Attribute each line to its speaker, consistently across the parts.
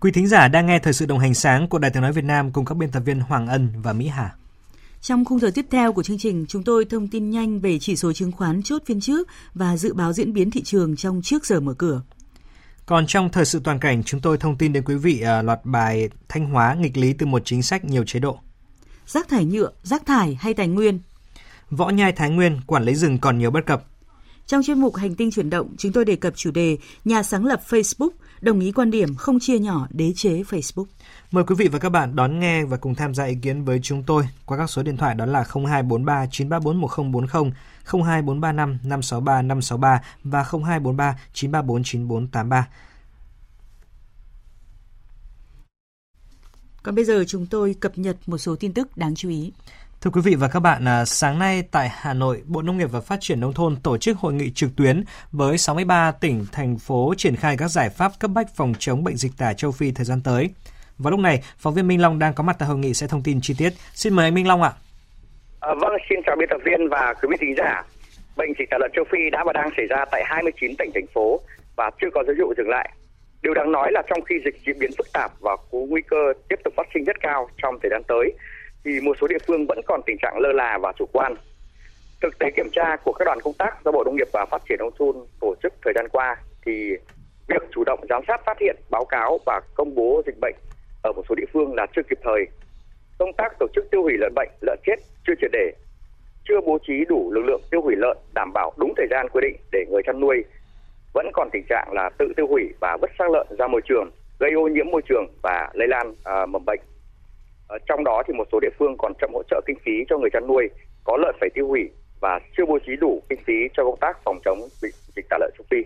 Speaker 1: Quý thính giả đang nghe thời sự đồng hành sáng của Đài Tiếng nói Việt Nam cùng các biên tập viên Hoàng Ân và Mỹ Hà.
Speaker 2: Trong khung giờ tiếp theo của chương trình, chúng tôi thông tin nhanh về chỉ số chứng khoán chốt phiên trước và dự báo diễn biến thị trường trong trước giờ mở cửa.
Speaker 1: Còn trong thời sự toàn cảnh, chúng tôi thông tin đến quý vị à, loạt bài thanh hóa nghịch lý từ một chính sách nhiều chế độ.
Speaker 2: Rác thải nhựa, rác thải hay tài nguyên?
Speaker 1: Võ nhai Thái Nguyên, quản lý rừng còn nhiều bất cập.
Speaker 2: Trong chuyên mục Hành tinh chuyển động, chúng tôi đề cập chủ đề Nhà sáng lập Facebook đồng ý quan điểm không chia nhỏ đế chế Facebook.
Speaker 1: Mời quý vị và các bạn đón nghe và cùng tham gia ý kiến với chúng tôi qua các số điện thoại đó là 0243 934 1040, 02435 563 563 và 0243 934 9483.
Speaker 2: Còn bây giờ chúng tôi cập nhật một số tin tức đáng chú ý.
Speaker 1: Thưa quý vị và các bạn, à, sáng nay tại Hà Nội, Bộ Nông nghiệp và Phát triển Nông thôn tổ chức hội nghị trực tuyến với 63 tỉnh, thành phố triển khai các giải pháp cấp bách phòng chống bệnh dịch tả châu Phi thời gian tới. Và lúc này, phóng viên Minh Long đang có mặt tại hội nghị sẽ thông tin chi tiết. Xin mời anh Minh Long ạ.
Speaker 3: À, vâng, xin chào biên tập viên và quý vị thính giả. Bệnh dịch tả lợn châu Phi đã và đang xảy ra tại 29 tỉnh thành phố và chưa có dấu hiệu dừng lại. Điều đáng nói là trong khi dịch diễn biến phức tạp và có nguy cơ tiếp tục phát sinh rất cao trong thời gian tới, thì một số địa phương vẫn còn tình trạng lơ là và chủ quan. Thực tế kiểm tra của các đoàn công tác do Bộ Nông nghiệp và Phát triển nông thôn tổ chức thời gian qua thì việc chủ động giám sát phát hiện, báo cáo và công bố dịch bệnh ở một số địa phương là chưa kịp thời. Công tác tổ chức tiêu hủy lợn bệnh, lợn chết chưa triệt để, chưa bố trí đủ lực lượng tiêu hủy lợn đảm bảo đúng thời gian quy định để người chăn nuôi vẫn còn tình trạng là tự tiêu hủy và vứt xác lợn ra môi trường, gây ô nhiễm môi trường và lây lan à, mầm bệnh. Ờ, trong đó thì một số địa phương còn chậm hỗ trợ kinh phí cho người chăn nuôi có lợn phải tiêu hủy và chưa bố trí đủ kinh phí cho công tác phòng chống dịch, dịch tả lợn châu Phi.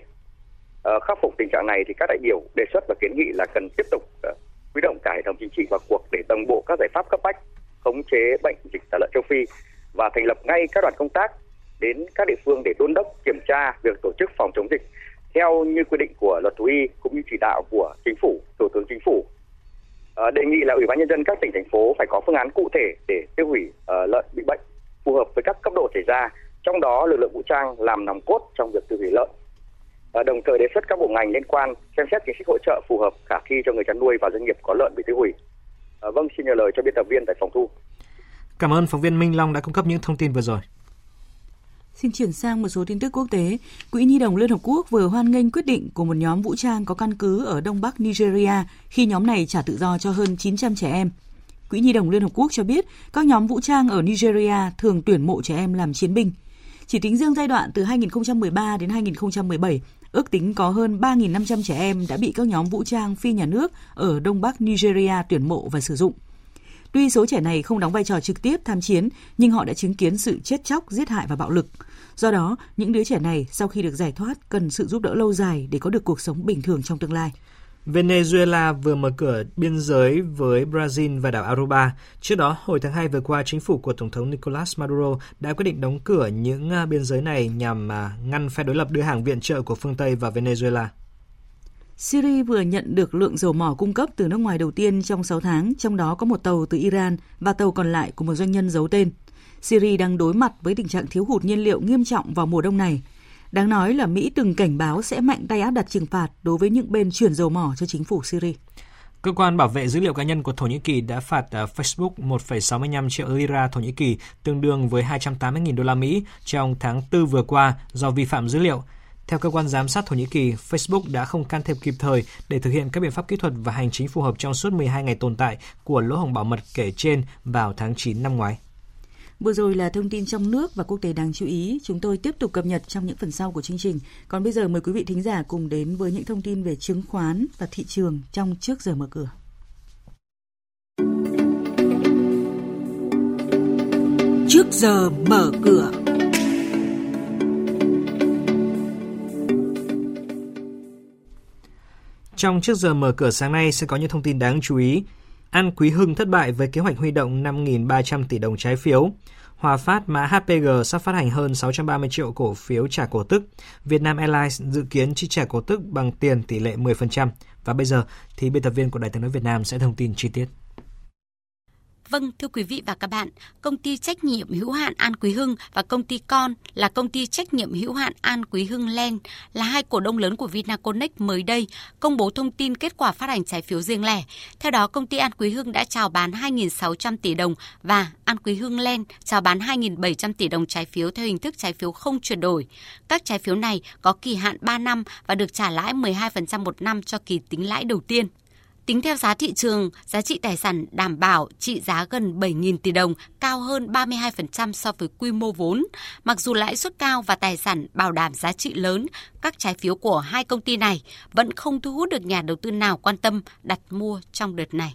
Speaker 3: Ờ, khắc phục tình trạng này thì các đại biểu đề xuất và kiến nghị là cần tiếp tục ờ, huy động cả hệ thống chính trị vào cuộc để đồng bộ các giải pháp cấp bách khống chế bệnh dịch tả lợn châu Phi và thành lập ngay các đoàn công tác đến các địa phương để đôn đốc kiểm tra việc tổ chức phòng chống dịch theo như quy định của luật thú y cũng như chỉ đạo của chính phủ, thủ tướng chính phủ. Ờ, đề nghị là ủy ban nhân dân các tỉnh thành phố phải có phương án cụ thể để tiêu hủy uh, lợn bị bệnh phù hợp với các cấp độ xảy ra, trong đó lực lượng vũ trang làm nòng cốt trong việc tiêu hủy lợn. À, đồng thời đề xuất các bộ ngành liên quan xem xét chính sách hỗ trợ phù hợp khả thi cho người chăn nuôi và doanh nghiệp có lợn bị tiêu hủy. uh, vâng, xin nhờ lời cho biên tập viên tại phòng thu.
Speaker 1: Cảm ơn phóng viên Minh Long đã cung cấp những thông tin vừa rồi.
Speaker 2: Xin chuyển sang một số tin tức quốc tế. Quỹ Nhi đồng Liên Hợp Quốc vừa hoan nghênh quyết định của một nhóm vũ trang có căn cứ ở Đông Bắc Nigeria khi nhóm này trả tự do cho hơn 900 trẻ em. Quỹ Nhi đồng Liên Hợp Quốc cho biết các nhóm vũ trang ở Nigeria thường tuyển mộ trẻ em làm chiến binh. Chỉ tính riêng giai đoạn từ 2013 đến 2017, ước tính có hơn 3.500 trẻ em đã bị các nhóm vũ trang phi nhà nước ở Đông Bắc Nigeria tuyển mộ và sử dụng. Tuy số trẻ này không đóng vai trò trực tiếp tham chiến, nhưng họ đã chứng kiến sự chết chóc, giết hại và bạo lực. Do đó, những đứa trẻ này sau khi được giải thoát cần sự giúp đỡ lâu dài để có được cuộc sống bình thường trong tương lai.
Speaker 1: Venezuela vừa mở cửa biên giới với Brazil và đảo Aruba. Trước đó, hồi tháng 2 vừa qua, chính phủ của Tổng thống Nicolas Maduro đã quyết định đóng cửa những à, biên giới này nhằm à, ngăn phe đối lập đưa hàng viện trợ của phương Tây vào Venezuela.
Speaker 2: Syria vừa nhận được lượng dầu mỏ cung cấp từ nước ngoài đầu tiên trong 6 tháng, trong đó có một tàu từ Iran và tàu còn lại của một doanh nhân giấu tên. Syria đang đối mặt với tình trạng thiếu hụt nhiên liệu nghiêm trọng vào mùa đông này. Đáng nói là Mỹ từng cảnh báo sẽ mạnh tay áp đặt trừng phạt đối với những bên chuyển dầu mỏ cho chính phủ Syria.
Speaker 1: Cơ quan bảo vệ dữ liệu cá nhân của Thổ Nhĩ Kỳ đã phạt ờ, Facebook 1,65 triệu lira Thổ Nhĩ Kỳ, tương đương với 280.000 đô la Mỹ trong tháng 4 vừa qua do vi phạm dữ liệu. Theo cơ quan giám sát Thổ Nhĩ Kỳ, Facebook đã không can thiệp kịp thời để thực hiện các biện pháp kỹ thuật và hành chính phù hợp trong suốt 12 ngày tồn tại của lỗ hổng bảo mật kể trên vào tháng 9 năm ngoái.
Speaker 2: Vừa rồi là thông tin trong nước và quốc tế đáng chú ý. Chúng tôi tiếp tục cập nhật trong những phần sau của chương trình. Còn bây giờ mời quý vị thính giả cùng đến với những thông tin về chứng khoán và thị trường trong trước giờ mở cửa. Trước giờ mở cửa.
Speaker 1: Trong trước giờ mở cửa sáng nay sẽ có những thông tin đáng chú ý. An Quý Hưng thất bại với kế hoạch huy động 5.300 tỷ đồng trái phiếu. Hòa Phát, mã HPG sắp phát hành hơn 630 triệu cổ phiếu trả cổ tức. Vietnam Airlines dự kiến chi trả cổ tức bằng tiền tỷ lệ 10%. Và bây giờ thì biên tập viên của Đài tiếng nói Việt Nam sẽ thông tin chi tiết.
Speaker 4: Vâng, thưa quý vị và các bạn, công ty trách nhiệm hữu hạn An Quý Hưng và công ty con là công ty trách nhiệm hữu hạn An Quý Hưng Len là hai cổ đông lớn của Vinaconex mới đây công bố thông tin kết quả phát hành trái phiếu riêng lẻ. Theo đó, công ty An Quý Hưng đã chào bán 2.600 tỷ đồng và An Quý Hưng Len chào bán 2.700 tỷ đồng trái phiếu theo hình thức trái phiếu không chuyển đổi. Các trái phiếu này có kỳ hạn 3 năm và được trả lãi 12% một năm cho kỳ tính lãi đầu tiên. Tính theo giá thị trường, giá trị tài sản đảm bảo trị giá gần 7.000 tỷ đồng, cao hơn 32% so với quy mô vốn. Mặc dù lãi suất cao và tài sản bảo đảm giá trị lớn, các trái phiếu của hai công ty này vẫn không thu hút được nhà đầu tư nào quan tâm đặt mua trong đợt này.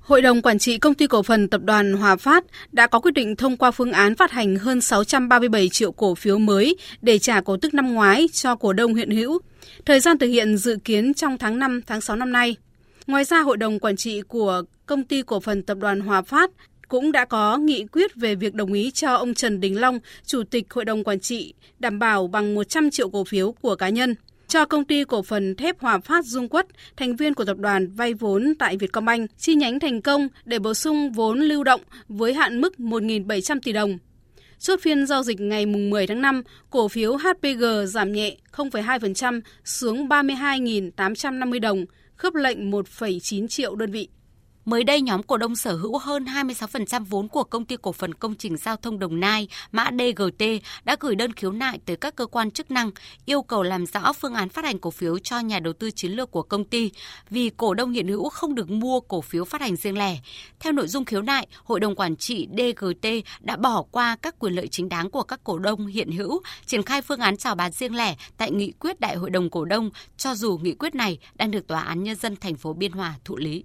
Speaker 5: Hội đồng Quản trị Công ty Cổ phần Tập đoàn Hòa Phát đã có quyết định thông qua phương án phát hành hơn 637 triệu cổ phiếu mới để trả cổ tức năm ngoái cho cổ đông hiện hữu. Thời gian thực hiện dự kiến trong tháng 5, tháng 6 năm nay. Ngoài ra, Hội đồng Quản trị của Công ty Cổ phần Tập đoàn Hòa Phát cũng đã có nghị quyết về việc đồng ý cho ông Trần Đình Long, Chủ tịch Hội đồng Quản trị, đảm bảo bằng 100 triệu cổ phiếu của cá nhân cho công ty cổ phần thép Hòa Phát Dung Quất, thành viên của tập đoàn vay vốn tại Vietcombank, chi nhánh thành công để bổ sung vốn lưu động với hạn mức 1.700 tỷ đồng. Chốt phiên giao dịch ngày 10 tháng 5, cổ phiếu HPG giảm nhẹ 0,2% xuống 32.850 đồng, khớp lệnh 1,9 triệu đơn vị.
Speaker 4: Mới đây, nhóm cổ đông sở hữu hơn 26% vốn của công ty cổ phần công trình giao thông Đồng Nai, mã DGT, đã gửi đơn khiếu nại tới các cơ quan chức năng, yêu cầu làm rõ phương án phát hành cổ phiếu cho nhà đầu tư chiến lược của công ty, vì cổ đông hiện hữu không được mua cổ phiếu phát hành riêng lẻ. Theo nội dung khiếu nại, Hội đồng Quản trị DGT đã bỏ qua các quyền lợi chính đáng của các cổ đông hiện hữu, triển khai phương án chào bán riêng lẻ tại nghị quyết Đại hội đồng cổ đông, cho dù nghị quyết này đang được Tòa án Nhân dân thành phố Biên Hòa thụ lý.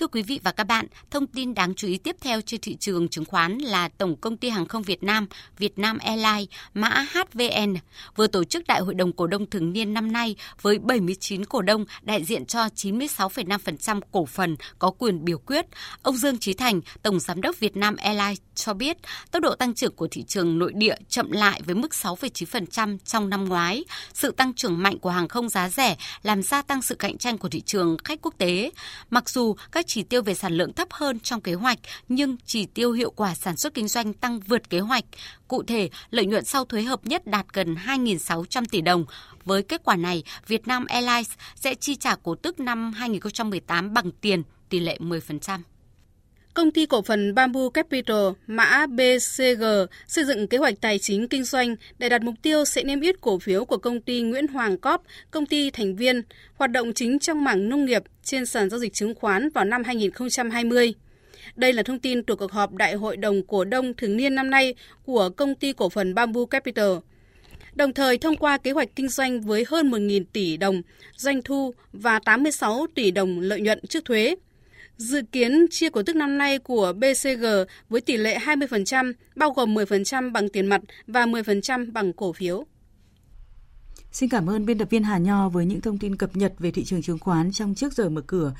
Speaker 4: Thưa quý vị và các bạn, thông tin đáng chú ý tiếp theo trên thị trường chứng khoán là Tổng công ty Hàng không Việt Nam, Vietnam Airlines, mã HVN, vừa tổ chức Đại hội đồng cổ đông thường niên năm nay với 79 cổ đông đại diện cho 96,5% cổ phần có quyền biểu quyết. Ông Dương Trí Thành, Tổng Giám đốc Vietnam Airlines cho biết tốc độ tăng trưởng của thị trường nội địa chậm lại với mức 6,9% trong năm ngoái. Sự tăng trưởng mạnh của hàng không giá rẻ làm gia tăng sự cạnh tranh của thị trường khách quốc tế. Mặc dù các chỉ tiêu về sản lượng thấp hơn trong kế hoạch, nhưng chỉ tiêu hiệu quả sản xuất kinh doanh tăng vượt kế hoạch. Cụ thể, lợi nhuận sau thuế hợp nhất đạt gần 2.600 tỷ đồng. Với kết quả này, Vietnam Airlines sẽ chi trả cổ tức năm 2018 bằng tiền, tỷ lệ 10%.
Speaker 5: Công ty cổ phần Bamboo Capital, mã BCG, xây dựng kế hoạch tài chính kinh doanh để đạt mục tiêu sẽ niêm yết cổ phiếu của công ty Nguyễn Hoàng Cóp, công ty thành viên, hoạt động chính trong mảng nông nghiệp trên sàn giao dịch chứng khoán vào năm 2020. Đây là thông tin từ cuộc họp Đại hội đồng cổ đông thường niên năm nay của công ty cổ phần Bamboo Capital. Đồng thời thông qua kế hoạch kinh doanh với hơn 1.000 tỷ đồng doanh thu và 86 tỷ đồng lợi nhuận trước thuế – Dự kiến chia cổ tức năm nay của BCG với tỷ lệ 20%, bao gồm 10% bằng tiền mặt và 10% bằng cổ phiếu.
Speaker 2: Xin cảm ơn biên tập viên Hà Nho với những thông tin cập nhật về thị trường chứng khoán trong trước giờ mở cửa.